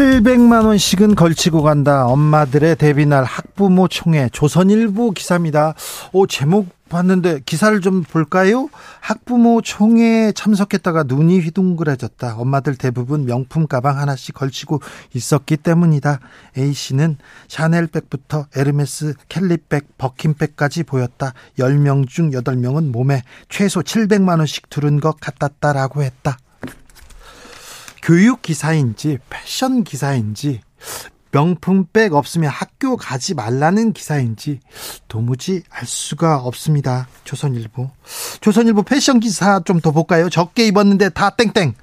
700만 원씩은 걸치고 간다. 엄마들의 데뷔날 학부모 총회 조선일보 기사입니다. 오 제목 봤는데 기사를 좀 볼까요? 학부모 총회에 참석했다가 눈이 휘둥그레졌다. 엄마들 대부분 명품 가방 하나씩 걸치고 있었기 때문이다. A 씨는 샤넬백부터 에르메스, 캘리백, 버킨백까지 보였다. 10명 중 8명은 몸에 최소 700만 원씩 두른 것 같았다라고 했다. 교육 기사인지 패션 기사인지 명품백 없으면 학교 가지 말라는 기사인지 도무지 알 수가 없습니다. 조선일보. 조선일보 패션 기사 좀 더 볼까요? 적게 입었는데 다 땡땡.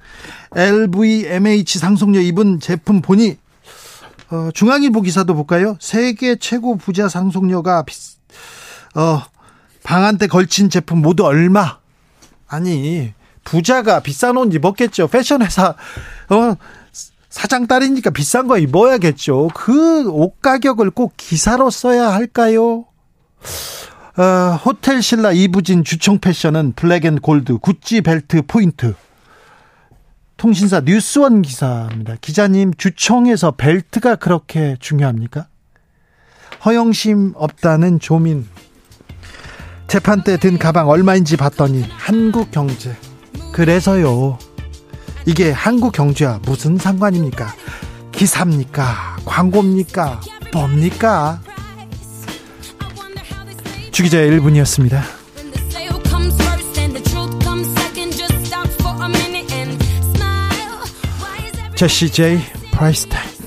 LVMH 상속녀 입은 제품 보니 어, 중앙일보 기사도 볼까요? 세계 최고 부자 상속녀가 비, 어, 방한테 걸친 제품 모두 얼마? 아니 부자가 비싼 옷 입었겠죠. 패션 회사 어 사장 딸이니까 비싼 거 입어야겠죠. 그 옷 가격을 꼭 기사로 써야 할까요? 어, 호텔 신라 이부진 주총 패션은 black and gold 구찌 벨트 포인트. 통신사 뉴스원 기사입니다. 기자님 주총에서 벨트가 그렇게 중요합니까? 허영심 없다는 조민. 재판 때 든 가방 얼마인지 봤더니 한국 경제. 그래서요. 이게 한국 경제와 무슨 상관입니까? 기사입니까? 광고입니까? 뭡니까? 주기자의 1분이었습니다. 제시 제이 Price Tag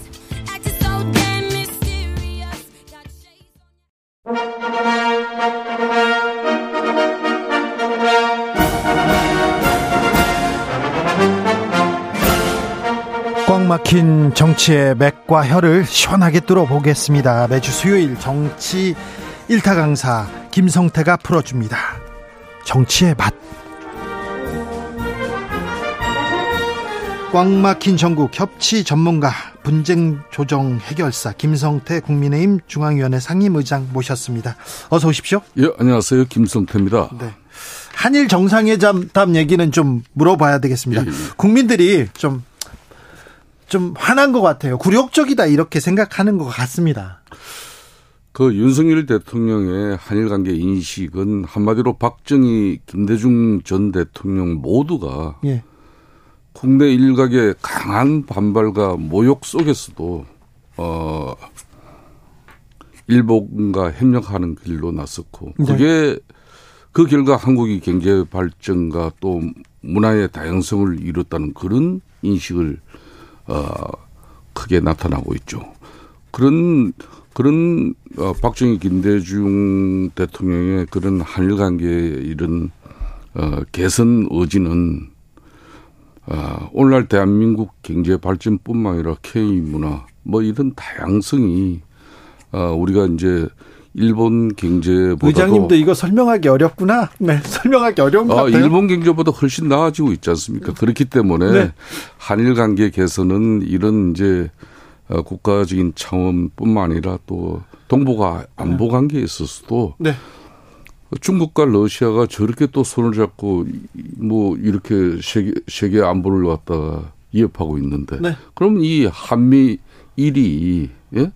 막힌 정치의 맥과 혀를 시원하게 뚫어보겠습니다. 매주 수요일 정치 일타 강사 김성태가 풀어줍니다. 정치의 맛. 꽉 막힌 전국 협치 전문가 분쟁 조정 해결사 김성태 국민의힘 중앙위원회 상임의장 모셨습니다. 어서 오십시오. 예, 안녕하세요. 김성태입니다. 네. 한일 정상회담 얘기는 좀 물어봐야 되겠습니다. 예, 예. 국민들이 좀 좀 화난 것 같아요. 굴욕적이다 이렇게 생각하는 것 같습니다. 그 윤석열 대통령의 한일 관계 인식은 한마디로 박정희, 김대중 전 대통령 모두가 예. 국내 일각의 강한 반발과 모욕 속에서도 어 일본과 협력하는 길로 나섰고 네. 그게 그 결과 한국이 경제 발전과 또 문화의 다양성을 이뤘다는 그런 인식을 어, 크게 나타나고 있죠. 그런 그런 어, 박정희 김대중 대통령의 그런 한일 관계의 이런 어, 개선 의지는 어, 오늘날 대한민국 경제 발전뿐만 아니라 K 문화 뭐 이런 다양성이 어, 우리가 이제 일본 경제보다 의장님도 이거 설명하기 어렵구나. 네, 설명하기 어려운 것 아, 같아요. 일본 경제보다 훨씬 나아지고 있지 않습니까? 그렇기 때문에 네. 한일 관계 개선은 이런 이제 어, 국가적인 차원뿐만 아니라 또 동북아 안보 네. 관계에 있어서도 네. 중국과 러시아가 저렇게 또 손을 잡고 뭐 이렇게 세계, 세계 안보를 갖다가 위협하고 있는데 네. 그럼 이 한미 일이 예?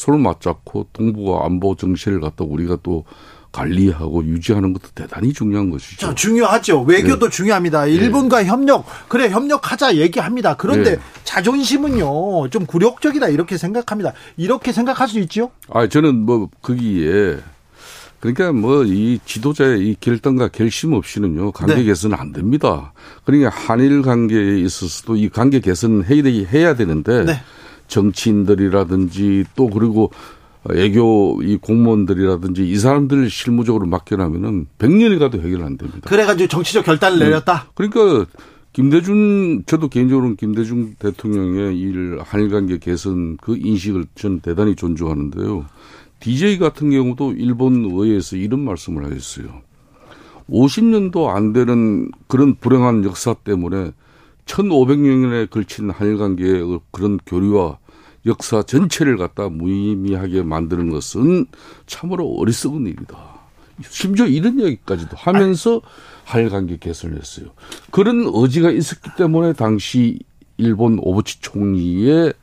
손을 맞잡고 동북아 안보 정신을 갖다 우리가 또 관리하고 유지하는 것도 대단히 중요한 것이죠. 자, 중요하죠. 외교도 네. 중요합니다. 일본과 네. 협력, 그래, 협력하자 얘기합니다. 그런데 네. 자존심은요, 좀 굴욕적이다, 이렇게 생각합니다. 이렇게 생각할 수 있죠? 아, 저는 뭐, 거기에, 그러니까 뭐, 이 지도자의 이 결단과 결심 없이는요, 관계 네. 개선은 안 됩니다. 그러니까 한일 관계에 있어서도 이 관계 개선 해야 되는데, 네. 정치인들이라든지 또 그리고 애교 이 공무원들이라든지 이 사람들 실무적으로 맡겨놓으면은 100년이 가도 해결 안 됩니다. 그래가지고 정치적 결단을 네. 내렸다? 그러니까 김대중 저도 개인적으로는 김대중 대통령의 일 한일 관계 개선 그 인식을 저는 대단히 존중하는데요. DJ 같은 경우도 일본 의회에서 이런 말씀을 하셨어요. 50년도 안 되는 그런 불행한 역사 때문에 1500년에 걸친 한일 관계의 그런 교류와 역사 전체를 갖다 무의미하게 만드는 것은 참으로 어리석은 일이다. 심지어 이런 얘기까지도 하면서 한일 관계 개선을 했어요. 그런 의지가 있었기 때문에 당시 일본 오부치 총리의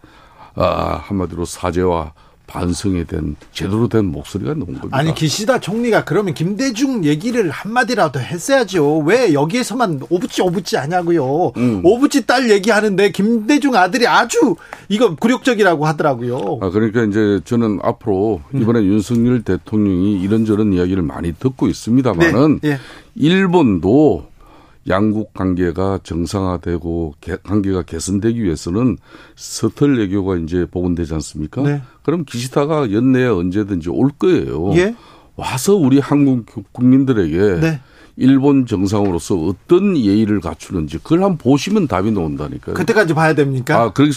아, 한마디로 사죄와 반성에 대한 제대로 된 목소리가 나온 겁니다. 아니 기시다 총리가 그러면 김대중 얘기를 한마디라도 했어야죠. 왜 여기에서만 오부치 오부치 하냐고요. 음. 오부치 딸 얘기하는데 김대중 아들이 아주 이거 굴욕적이라고 하더라고요. 아 그러니까 이제 저는 앞으로 이번에 음. 윤석열 대통령이 이런저런 이야기를 많이 듣고 있습니다만은 네. 네. 일본도 양국 관계가 정상화되고 관계가 개선되기 위해서는 서털 외교가 이제 복원되지 않습니까? 네. 그럼 기시다가 연내에 언제든지 올 거예요. 예? 와서 우리 한국 국민들에게 네. 일본 정상으로서 어떤 예의를 갖추는지 그걸 한번 보시면 답이 나온다니까요. 그때까지 봐야 됩니까? 아, 그,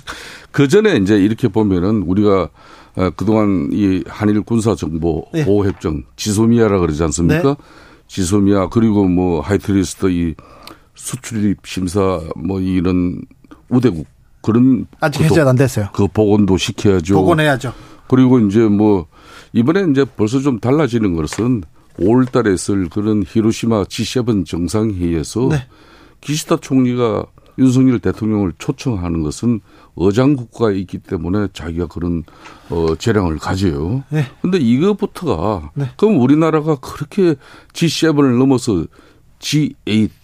그 전에 이제 이렇게 보면은 우리가 어, 그동안 이 한일 군사 정보 네. 보호 협정 지소미아라 그러지 않습니까? 네. 지소미아 그리고 뭐 하이트리스트 이 수출입 심사 뭐 이런 우대국 그런 아직 해제 안 됐어요. 그 복원도 시켜야죠. 복원해야죠. 그리고 이제 뭐 이번에 이제 벌써 좀 달라지는 것은 5월 달에 있을 그런 히로시마 G7 정상회의에서 네. 기시다 총리가 윤석열 대통령을 초청하는 것은 어장 국가에 있기 때문에 자기가 그런 어 재량을 가져요. 네. 근데 이것부터가 네. 그럼 우리나라가 그렇게 G7을 넘어서 G8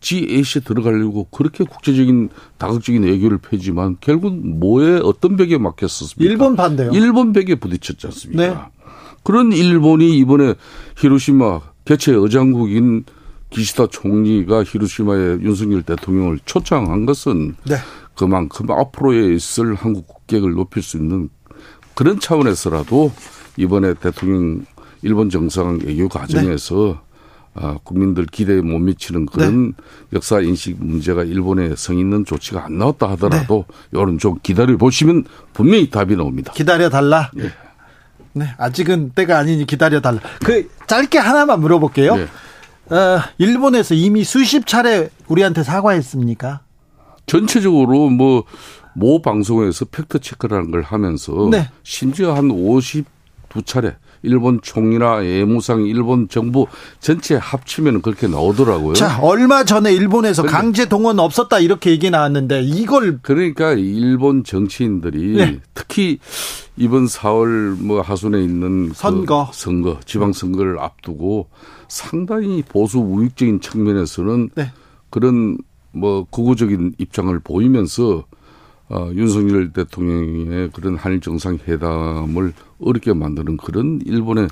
G8에 들어가려고 그렇게 국제적인 다각적인 외교를 펴지만 결국 뭐에 어떤 벽에 막혔었습니까? 일본 반대요. 일본 벽에 부딪혔지 않습니까? 네. 그런 일본이 이번에 히로시마 개최 의장국인 기시다 총리가 히로시마에 윤석열 대통령을 초청한 것은 네. 그만큼 앞으로에 있을 한국 국격을 높일 수 있는 그런 차원에서라도 이번에 대통령 일본 정상 외교 과정에서 네. 아, 국민들 기대에 못 미치는 그런 네. 역사 인식 문제가 일본에 성 있는 조치가 안 나왔다 하더라도 네. 이런 좀 기다려 보시면 분명히 답이 나옵니다. 기다려 달라. 네. 네, 아직은 때가 아니니 기다려 달라. 그 짧게 하나만 물어볼게요. 네. 어, 일본에서 이미 수십 차례 우리한테 사과했습니까? 전체적으로 뭐 모 방송에서 팩트 체크라는 걸 하면서 네. 심지어 한 52차례 일본 총리나 외무상 일본 정부 전체 합치면 그렇게 나오더라고요. 자, 얼마 전에 일본에서 강제 동원 없었다 이렇게 얘기 나왔는데 이걸 그러니까 일본 정치인들이 네. 특히 이번 4월 뭐 하순에 있는 그 선거 그 선거 지방 선거를 앞두고 상당히 보수 우익적인 측면에서는 네. 그런 뭐 극우적인 입장을 보이면서 어, 윤석열 대통령의 그런 한일 정상회담을 어렵게 만드는 그런 일본의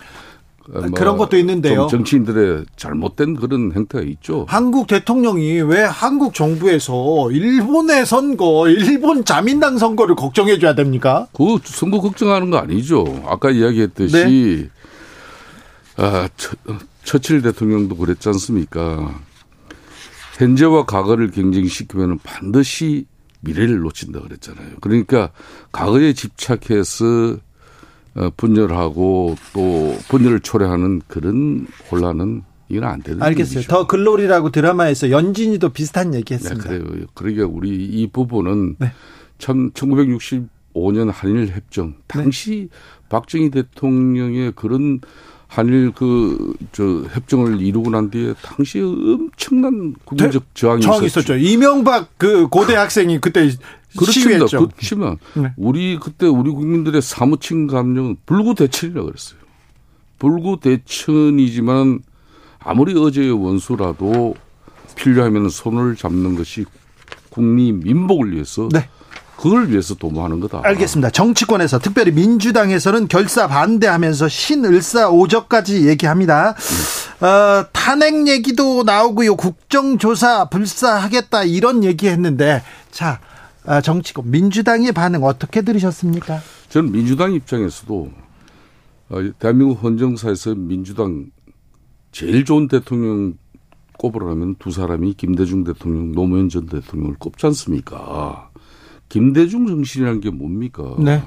어, 뭐 그런 것도 있는데요. 정치인들의 잘못된 그런 행태가 있죠. 한국 대통령이 왜 한국 정부에서 일본의 선거, 일본 자민당 선거를 걱정해 줘야 됩니까? 그 선거 걱정하는 거 아니죠. 아까 이야기했듯이 네. 아, 처, 처칠 대통령도 그랬지 않습니까? 현재와 과거를 경쟁시키면 반드시 미래를 놓친다 그랬잖아요. 그러니까 과거에 집착해서 어, 분열하고 또 분열을 초래하는 그런 혼란은 이건 안 되는 알겠어요. 얘기죠. 더 글로리라고 드라마에서 연진이도 비슷한 얘기했습니다. 네, 그래요. 그러니까 우리 이 부분은 네. 참 1965년 한일 협정 당시 네. 박정희 대통령의 그런 한일 그 저 협정을 이루고 난 뒤에 당시에 엄청난 국민적 저항이, 저항이 있었죠. 이명박 그 고대 학생이 그때 그렇습니다. 그렇지만 네. 우리 그때 우리 국민들의 사무친 감정은 불구 대천이라고 그랬어요. 불구 대천이지만 아무리 어제의 원수라도 필요하면 손을 잡는 것이 국민 민복을 위해서 네. 그걸 위해서 도모하는 거다. 알겠습니다. 정치권에서 특별히 민주당에서는 결사 반대하면서 신을사 오적까지 얘기합니다. 어, 탄핵 얘기도 나오고요. 국정조사 불사하겠다 이런 얘기했는데 자 어, 정치권 민주당의 반응 어떻게 들으셨습니까? 저는 민주당 입장에서도 어, 대한민국 헌정사에서 민주당 제일 좋은 대통령 꼽으라면 두 사람이 김대중 대통령, 노무현 전 대통령을 꼽지 않습니까? 김대중 정신이라는 게 뭡니까? 네.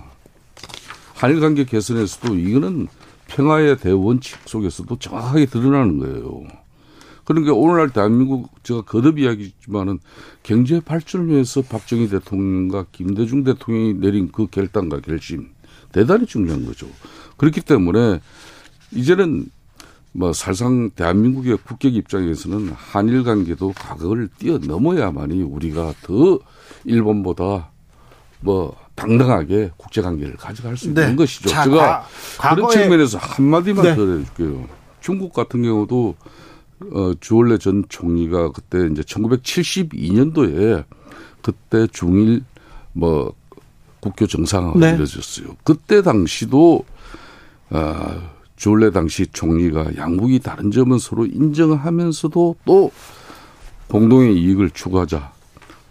한일 관계 개선에서도 이거는 평화의 대원칙 속에서도 정확하게 드러나는 거예요. 그러니까 오늘날 대한민국 제가 거듭 이야기지만은 경제 발전을 위해서 박정희 대통령과 김대중 대통령이 내린 그 결단과 결심 대단히 중요한 거죠. 그렇기 때문에 이제는 뭐 살상 대한민국의 국격 입장에서는 한일 관계도 과거를 뛰어넘어야만이 우리가 더 일본보다 뭐 당당하게 국제 관계를 가져갈 수 있는 네. 것이죠. 자, 제가 과, 그런 측면에서 한 마디만 네. 더 해줄게요. 중국 같은 경우도 어, 주얼레 전 총리가 그때 이제 1972년도에 그때 중일 뭐 국교 정상화가 네. 이루어졌어요. 그때 당시도 어, 주얼레 당시 총리가 양국이 다른 점은 서로 인정하면서도 또 공동의 이익을 추구하자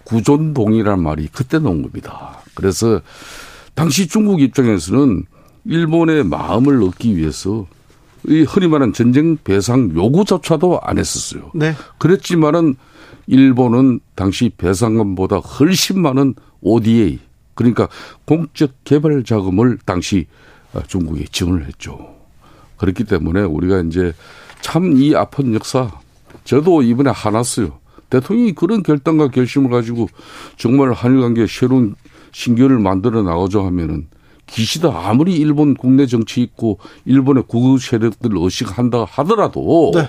구존동이란 말이 그때 나온 겁니다. 그래서 당시 중국 입장에서는 일본의 마음을 얻기 위해서 이 흔히 말하는 전쟁 배상 요구조차도 안 했었어요. 네. 그랬지만은 일본은 당시 배상금보다 훨씬 많은 ODA 그러니까 공적 개발 자금을 당시 중국에 지원을 했죠. 그렇기 때문에 우리가 이제 참 이 아픈 역사 저도 이번에 화났어요. 대통령이 그런 결단과 결심을 가지고 정말 한일 관계에 새로운 신결을 만들어 나가자 하면은 기시다 아무리 일본 국내 정치 있고 일본의 구구 세력들 의식한다 하더라도 네.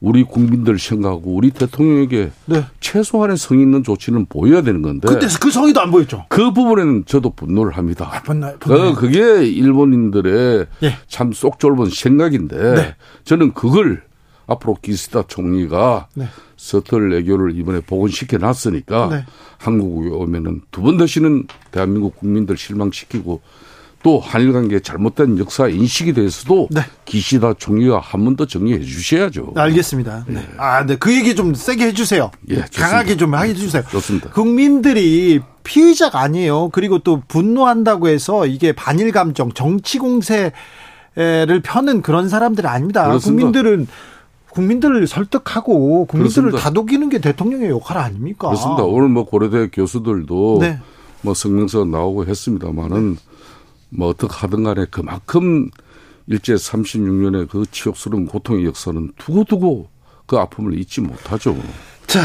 우리 국민들 생각하고 우리 대통령에게 네. 최소한의 성의 있는 조치는 보여야 되는 건데. 그때 그 성의도 안 보였죠. 그 부분에는 저도 분노를 합니다. 아, 분노, 분노. 그게 일본인들의 네. 참쏙 좁은 생각인데 네. 저는 그걸 앞으로 기시다 총리가 네. 서털 애교를 이번에 복원시켜 놨으니까 네. 한국에 오면은 두 번 다시는 대한민국 국민들 실망시키고 또 한일 관계 잘못된 역사 인식에 대해서도 네. 기시다 총리가 한 번 더 정리해 주셔야죠. 알겠습니다. 네. 네. 아, 네. 그 얘기 좀 세게 해 주세요. 예, 강하게 좀 해 주세요. 좋습니다. 국민들이 피의자가 아니에요. 그리고 또 분노한다고 해서 이게 반일 감정, 정치 공세를 펴는 그런 사람들이 아닙니다. 그렇습니다. 국민들은 국민들을 설득하고 국민들을 그렇습니다. 다독이는 게 대통령의 역할 아닙니까? 그렇습니다. 오늘 뭐 고려대 교수들도 네. 뭐 성명서 나오고 했습니다만은 뭐 어떻게 하든 간에 그만큼 일제 36년의 그 치욕스러운 고통의 역사는 두고두고 그 아픔을 잊지 못하죠. 자,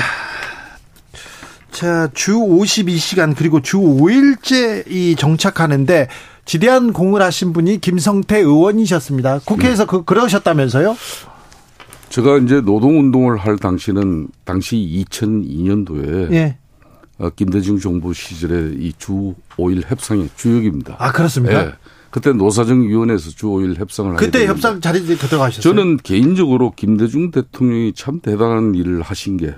자, 주 52시간 그리고 주 5일째 이 정착하는데 지대한 공을 하신 분이 김성태 의원이셨습니다. 국회에서 네. 그, 그러셨다면서요? 제가 이제 노동운동을 할 당시는 당시 2002년도에 예. 어, 김대중 정부 시절에 이 주 5일 협상의 주역입니다. 아, 그렇습니까? 예. 그때 노사정위원회에서 주 5일 협상을 그때 협상 자리에 들어가셨어요? 저는 개인적으로 김대중 대통령이 참 대단한 일을 하신 게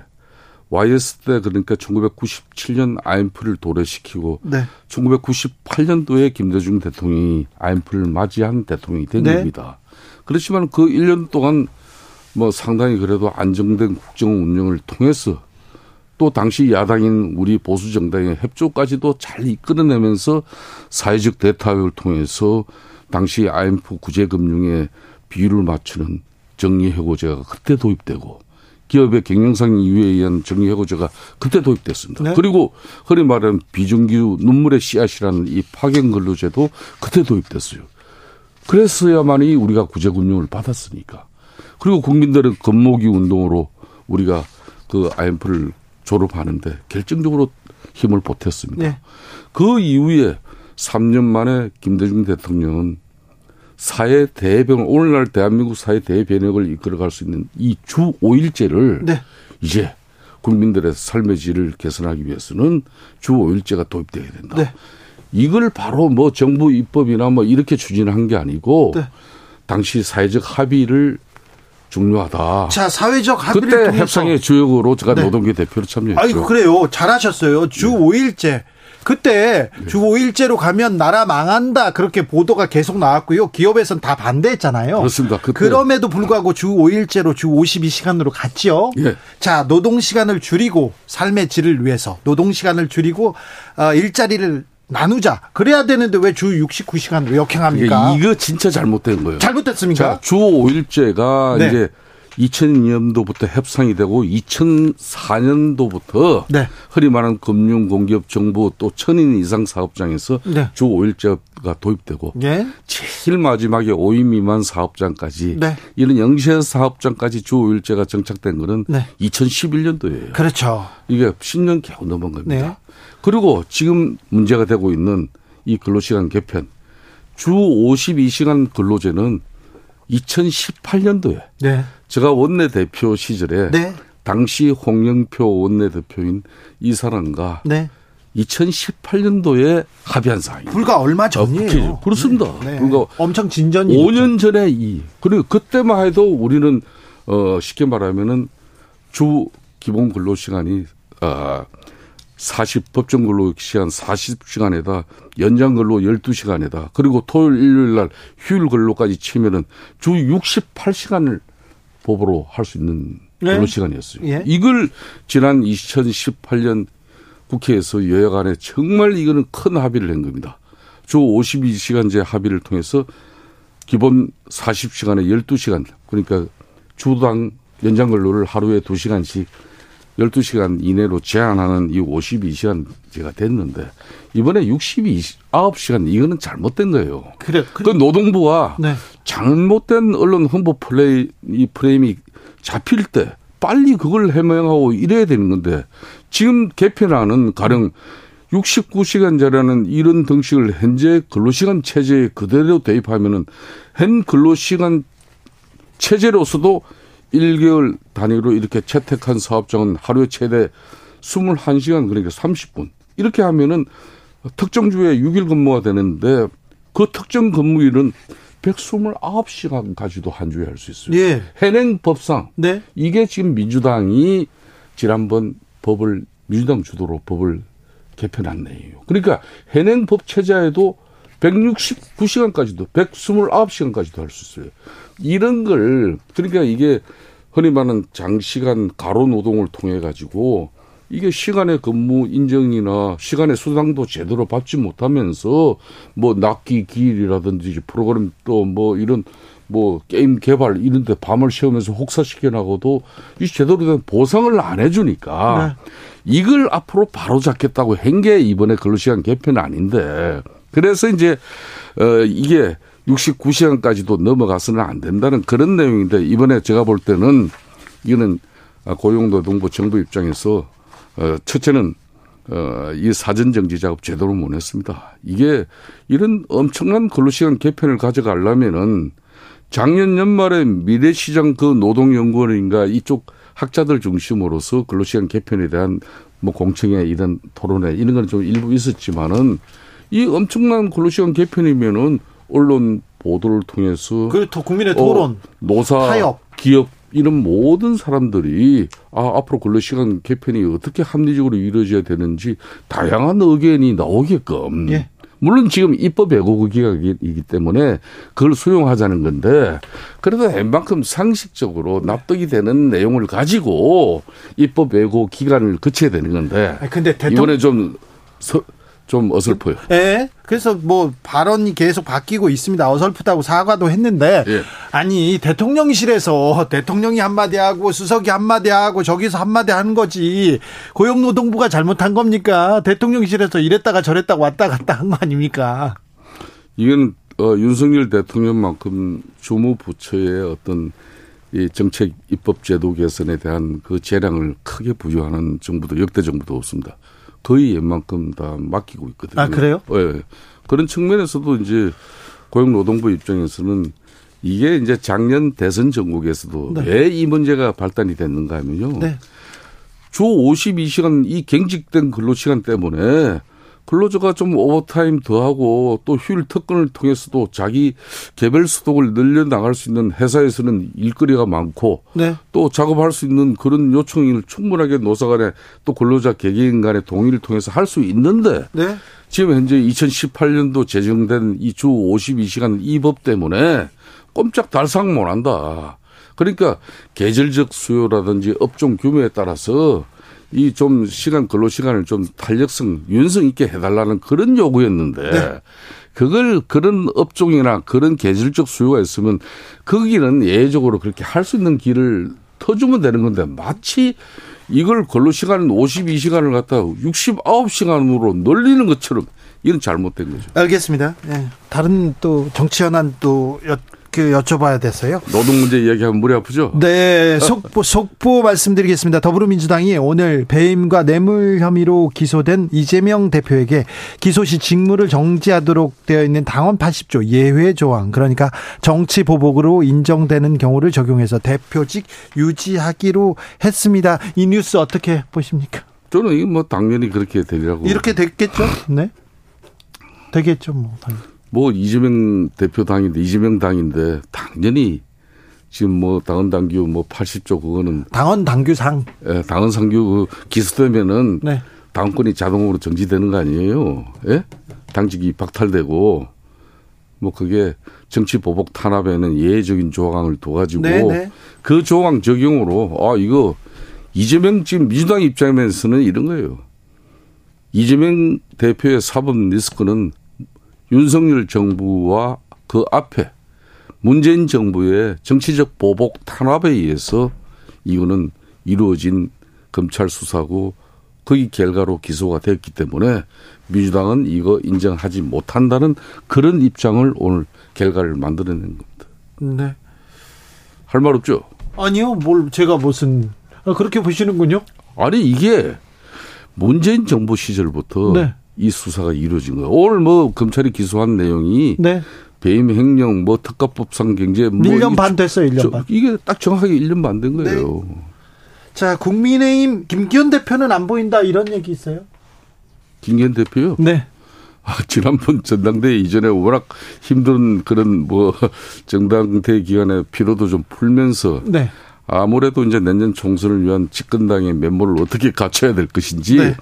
YS 때 그러니까 1997년 IMF를 도래시키고 네. 1998년도에 김대중 대통령이 IMF를 맞이한 대통령이 된 네. 겁니다. 그렇지만 그 1년 동안 뭐 상당히 그래도 안정된 국정 운영을 통해서 또 당시 야당인 우리 보수 정당의 협조까지도 잘 이끌어내면서 사회적 대타협을 통해서 당시 IMF 구제금융의 비율을 맞추는 정리해고제가 그때 도입되고 기업의 경영상 이유에 의한 정리해고제가 그때 도입됐습니다. 네. 그리고 흔히 말하는 비정규 눈물의 씨앗이라는 이 파견 근로제도 그때 도입됐어요. 그랬어야만이 우리가 구제금융을 받았으니까. 그리고 국민들은 겉모기 운동으로 우리가 그 IMF를 졸업하는데 결정적으로 힘을 보탰습니다. 네. 그 이후에 3년 만에 김대중 대통령은 사회 대변 오늘날 대한민국 사회 대변혁을 이끌어갈 수 있는 이 주 5일제를 네. 이제 국민들의 삶의 질을 개선하기 위해서는 주 5일제가 도입돼야 된다. 네. 이걸 바로 뭐 정부 입법이나 뭐 이렇게 추진한 게 아니고 네. 당시 사회적 합의를 중요하다. 자, 사회적 합의를 그때 통해서. 협상의 주역으로 제가 네. 노동계 대표로 참여했죠. 아이고, 그래요. 잘하셨어요. 주 네. 5일제. 그때 네. 주 5일제로 가면 나라 망한다. 그렇게 보도가 계속 나왔고요. 기업에서는 다 반대했잖아요. 그렇습니다. 그때. 그럼에도 불구하고 주 5일제로 주 52시간으로 갔죠. 예. 자, 노동 시간을 줄이고 삶의 질을 위해서 노동 시간을 줄이고 어, 일자리를 나누자. 그래야 되는데 왜 주 69시간으로 역행합니까? 이거 진짜 잘못된 거예요. 잘못됐습니까? 자, 주 5일제가 네. 이제 2002년도부터 협상이 되고 2004년도부터 네. 흔히 말하는 금융 공기업 정부 또 천인 이상 사업장에서 네. 주 5일제가 도입되고 네. 제일 마지막에 5인 미만 사업장까지 네. 이런 영세 사업장까지 주 5일제가 정착된 거는 2011년도예요. 그렇죠. 이게 10년 겨우 넘은 겁니다. 네. 그리고 지금 문제가 되고 있는 이 근로시간 개편 주 52시간 근로제는 2018년도에 네. 제가 원내 대표 시절에 네. 당시 홍영표 원내 대표인 이 사람과 네. 2018년도에 합의한 사항이에요. 불과 얼마 전이에요. 어, 그렇습니다. 네. 불과 엄청 진전이 5년 전에 이 그리고 그때만 해도 우리는 어 쉽게 말하면은 주 기본 근로 시간이 아 40 법정 근로 시간 40시간에다 연장 근로 12시간에다 그리고 토요일 일요일 날 휴일 근로까지 치면은 주 68시간을 법으로 할 수 있는 네. 근로 시간이었어요. 예. 이걸 지난 2018년 국회에서 여야 간에 정말 이거는 큰 합의를 낸 겁니다. 주 52시간제 합의를 통해서 기본 40시간에 12시간 그러니까 주당 연장 근로를 하루에 2시간씩 12시간 이내로 제한하는 이 52시간제가 됐는데 이번에 69시간 이거는 잘못된 거예요. 그래. 그래. 그 노동부가 네. 잘못된 언론 홍보 플레이 이 프레임이 잡힐 때 빨리 그걸 해명하고 이래야 되는 건데 지금 개편하는 가령 69시간제라는 이런 등식을 현재 근로시간 체제에 그대로 대입하면은 현 근로시간 체제로서도 1개월 단위로 이렇게 채택한 사업장은 하루에 최대 21시간 그러니까 30분. 이렇게 하면은 특정 주에 6일 근무가 되는데 그 특정 근무일은 129시간까지도 한 주에 할 수 있어요. 예. 현행 법상 네. 이게 지금 민주당이 지난번 법을 민주당 주도로 법을 개편한 내용이에요. 그러니까 현행 법 체제에도 169시간까지도 129시간까지도 할 수 있어요. 이런 걸 그러니까 이게 흔히 말하는 장시간 가로 노동을 통해 가지고 이게 시간의 근무 인정이나 시간의 수당도 제대로 받지 못하면서 뭐 낚기 기일이라든지 프로그램 또 뭐 이런 뭐 게임 개발 이런 데 밤을 새우면서 혹사시켜 나고도 이 제대로 된 보상을 안 해주니까 네. 이걸 앞으로 바로 잡겠다고 한 게 이번에 근로시간 개편 아닌데 그래서 이제 어 이게 69시간까지도 넘어가서는 안 된다는 그런 내용인데 이번에 제가 볼 때는 이거는 고용노동부 정부 입장에서 어 첫째는 어이 사전 정지 작업 제대로 못 했습니다. 이게 이런 엄청난 근로시간 개편을 가져가려면은 작년 연말에 미래시장 그 노동연구원인가 이쪽 학자들 중심으로서 근로시간 개편에 대한 뭐 공청회 이런 토론회 이런 건 좀 일부 있었지만은 이 엄청난 근로시간 개편이면은 언론 보도를 통해서 그또 국민의 토론, 어, 노사, 타협. 기업 이런 모든 사람들이 아 앞으로 근로시간 개편이 어떻게 합리적으로 이루어져야 되는지 다양한 의견이 나오게끔 예. 물론 지금 입법 예고 기각이기 때문에 그걸 수용하자는 건데 그래도 웬만큼 상식적으로 납득이 되는 내용을 가지고 입법 예고 기간을 거쳐야 되는 건데 근데 대통령... 이번에 좀 서, 좀 어설퍼요. 예. 그래서 뭐 발언이 계속 바뀌고 있습니다. 어설프다고 사과도 했는데 예. 아니 대통령실에서 대통령이 한마디 하고 수석이 한마디 하고 저기서 한마디 하는 거지 고용노동부가 잘못한 겁니까? 대통령실에서 이랬다가 저랬다가 왔다 갔다 한 거 아닙니까? 이건 어, 윤석열 대통령만큼 주무 부처의 어떤 이 정책 입법 제도 개선에 대한 그 재량을 크게 부여하는 정부도 역대 정부도 없습니다. 거의 웬만큼 다 맡기고 있거든요. 아, 그래요? 예. 그런 측면에서도 이제 고용노동부 입장에서는 이게 이제 작년 대선 전국에서도 네. 왜이 문제가 발단이 됐는가 하면요. 네. 주 52시간 이 갱직된 근로 시간 때문에 근로자가 좀 오버타임 더 하고 또 휴일 특권을 통해서도 자기 개별 수독을 늘려 나갈 수 있는 회사에서는 일거리가 많고 네. 또 작업할 수 있는 그런 요청을 충분하게 노사 간에 또 근로자 개개인 간의 동의를 통해서 할 수 있는데 네. 지금 현재 2018년도 제정된 이 주 52시간 이 법 때문에 꼼짝 달싹 못 한다. 그러니까 계절적 수요라든지 업종 규모에 따라서 이 좀 시간 근로 시간을 좀 탄력성 윤성 있게 해달라는 그런 요구였는데 네. 그걸 그런 업종이나 그런 계절적 수요가 있으면 거기는 예외적으로 그렇게 할 수 있는 길을 터주면 되는 건데 마치 이걸 근로 시간 52시간을 갖다 69시간으로 늘리는 것처럼 이건 잘못된 거죠. 알겠습니다. 네. 다른 또 정치 현안 또 그 여쭤봐야 됐어요. 노동 문제 이야기하면 머리 아프죠? 네, 속보 속보 말씀드리겠습니다. 더불어민주당이 오늘 배임과 뇌물 혐의로 기소된 이재명 대표에게 기소 시 직무를 정지하도록 되어 있는 당원 80조 예외 조항, 그러니까 정치 보복으로 인정되는 경우를 적용해서 대표직 유지하기로 했습니다. 이 뉴스 어떻게 보십니까? 저는 이거 뭐 당연히 그렇게 되리라고. 이렇게 됐겠죠? 네. 되겠죠, 뭐. 당연히. 뭐 이재명 대표 당인데 이재명 당인데 당연히 지금 뭐 당원 당규 뭐 80조 그거는 당원 당규상 예, 당원 상규 그 기수되면은 네. 당권이 자동으로 정지되는 거 아니에요? 예? 당직이 박탈되고 뭐 그게 정치 보복 탄압에는 예외적인 조항을 둬가지고 네네. 네. 그 조항 적용으로 아 이거 이재명 지금 민주당 입장에서는 이런 거예요. 이재명 대표의 사법 리스크는 윤석열 정부와 그 앞에 문재인 정부의 정치적 보복 탄압에 의해서 이거는 이루어진 검찰 수사고 거기 결과로 기소가 됐기 때문에 민주당은 이거 인정하지 못한다는 그런 입장을 오늘 결과를 만들어낸 겁니다. 네. 할 말 없죠? 아니요. 뭘 제가 무슨 아, 그렇게 보시는군요. 아니 이게 문재인 정부 시절부터 네. 이 수사가 이루어진 거예요. 오늘 뭐 검찰이 기소한 내용이 네. 배임 횡령 뭐 특가법상 경제 뭐 1년 반 됐어요. 1년 반. 이게 딱 정확하게 1년 반 된 거예요. 네. 자, 국민의힘 김기현 대표는 안 보인다 이런 얘기 있어요? 김기현 대표요? 네. 아, 지난번 전당대회 이전에 워낙 힘든 그런 뭐 정당대 기간에 피로도 좀 풀면서 네. 아무래도 이제 내년 총선을 위한 집권당의 면모를 어떻게 갖춰야 될 것인지 네.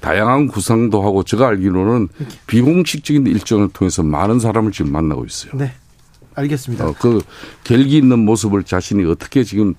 다양한 구상도 하고 제가 알기로는 비공식적인 일정을 통해서 많은 사람을 지금 만나고 있어요. 네. 알겠습니다. 어, 그 결기 있는 모습을 자신이 어떻게 지금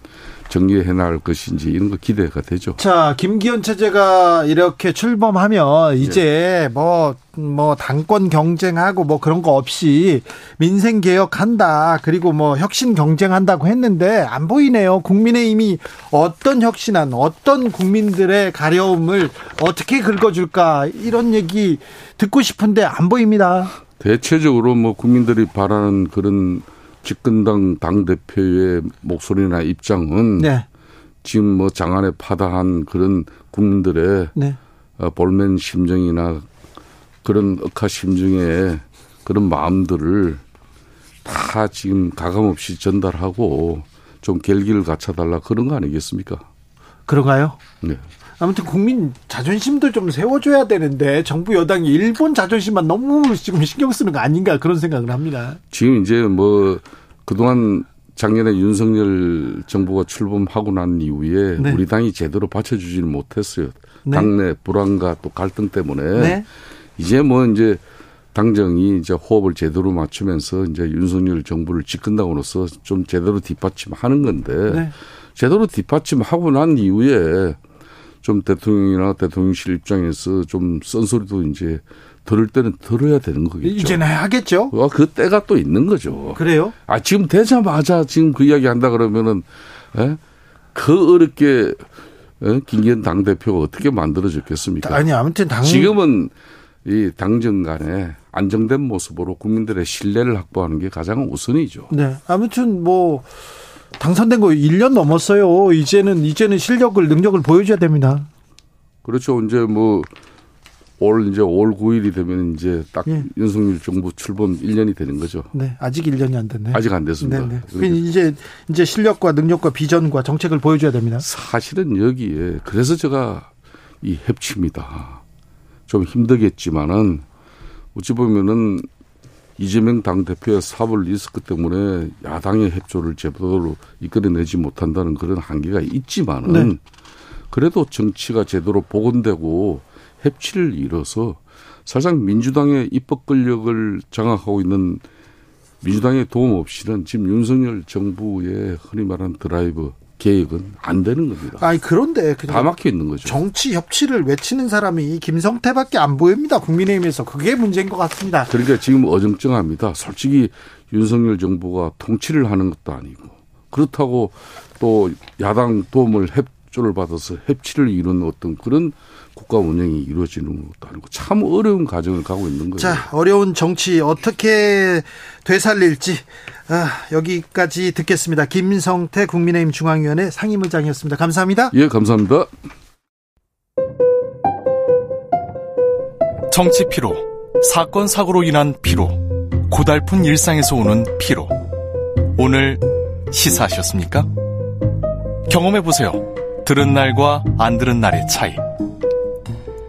정리해 나갈 것인지 이런 거 기대가 되죠. 자, 김기현 체제가 이렇게 출범하면 이제 뭐뭐 네. 뭐 당권 경쟁하고 뭐 그런 거 없이 민생 개혁한다. 그리고 뭐 혁신 경쟁한다고 했는데 안 보이네요. 국민의힘이 어떤 혁신안, 어떤 국민들의 가려움을 어떻게 긁어 줄까 이런 얘기 듣고 싶은데 안 보입니다. 대체적으로 뭐 국민들이 바라는 그런 집권당 당 대표의 목소리나 입장은 네. 지금 뭐 장안에 파다한 그런 국민들의 네. 어, 볼멘 심정이나 그런 억하 심정의 그런 마음들을 다 지금 가감없이 전달하고 좀 결기를 갖춰달라 그런 거 아니겠습니까? 그런가요? 네. 아무튼 국민 자존심도 좀 세워줘야 되는데 정부 여당이 일본 자존심만 너무 지금 신경 쓰는 거 아닌가 그런 생각을 합니다. 지금 이제 뭐 그동안 작년에 윤석열 정부가 출범하고 난 이후에 네. 우리 당이 제대로 받쳐주지는 못했어요. 네. 당내 불안과 또 갈등 때문에 네. 이제 뭐 이제 당정이 이제 호흡을 제대로 맞추면서 이제 윤석열 정부를 집권당으로서 좀 제대로 뒷받침하는 건데 네. 제대로 뒷받침하고 난 이후에 좀 대통령이나 대통령실 입장에서 좀 쓴소리도 이제 들을 때는 들어야 되는 거겠죠. 이제는 하겠죠. 아, 그 때가 또 있는 거죠. 그래요? 아 지금 되자마자 지금 그 이야기 한다 그러면은 에? 예? 그 어렵게 에? 예? 김기현 당 대표가 어떻게 만들어졌겠습니까? 아니 아무튼 당 지금은 이 당정 간에 안정된 모습으로 국민들의 신뢰를 확보하는 게 가장 우선이죠. 네. 아무튼 뭐 당선된 거 1년 넘었어요. 이제는 이제는 실력을 능력을 보여줘야 됩니다. 그렇죠. 이제 뭐 올 이제 올 9일이 되면 이제 딱 예. 윤석열 정부 출범 1년이 되는 거죠. 네, 아직 1년이 안 됐네. 아직 안 됐습니다. 네, 네. 이제 이제 실력과 능력과 비전과 정책을 보여줘야 됩니다. 사실은 여기에 그래서 제가 이 협치입니다. 좀 힘들겠지만은 어찌 보면은 이재명 당대표의 사법 리스크 때문에 야당의 협조를 제대로 이끌어내지 못한다는 그런 한계가 있지만은 네. 그래도 정치가 제대로 복원되고 협치를 이뤄서 사실상 민주당의 입법 권력을 장악하고 있는 민주당의 도움 없이는 지금 윤석열 정부의 흔히 말하는 드라이브 개혁은 안 되는 겁니다. 아니 그런데 다 막혀 있는 거죠. 정치 협치를 외치는 사람이 김성태밖에 안 보입니다. 국민의힘에서 그게 문제인 것 같습니다. 그러니까 지금 어정쩡합니다. 솔직히 윤석열 정부가 통치를 하는 것도 아니고 그렇다고 또 야당 도움을 협조를 받아서 협치를 이루는 어떤 그런 국가 운영이 이루어지는 것도 아니고 참 어려운 과정을 가고 있는 거예요. 자, 어려운 정치 어떻게 되살릴지 아, 여기까지 듣겠습니다. 김성태 국민의힘 중앙위원회 상임의장이었습니다. 감사합니다. 예, 감사합니다. 정치 피로, 사건 사고로 인한 피로, 고달픈 일상에서 오는 피로. 오늘 시사하셨습니까? 경험해 보세요. 들은 날과 안 들은 날의 차이.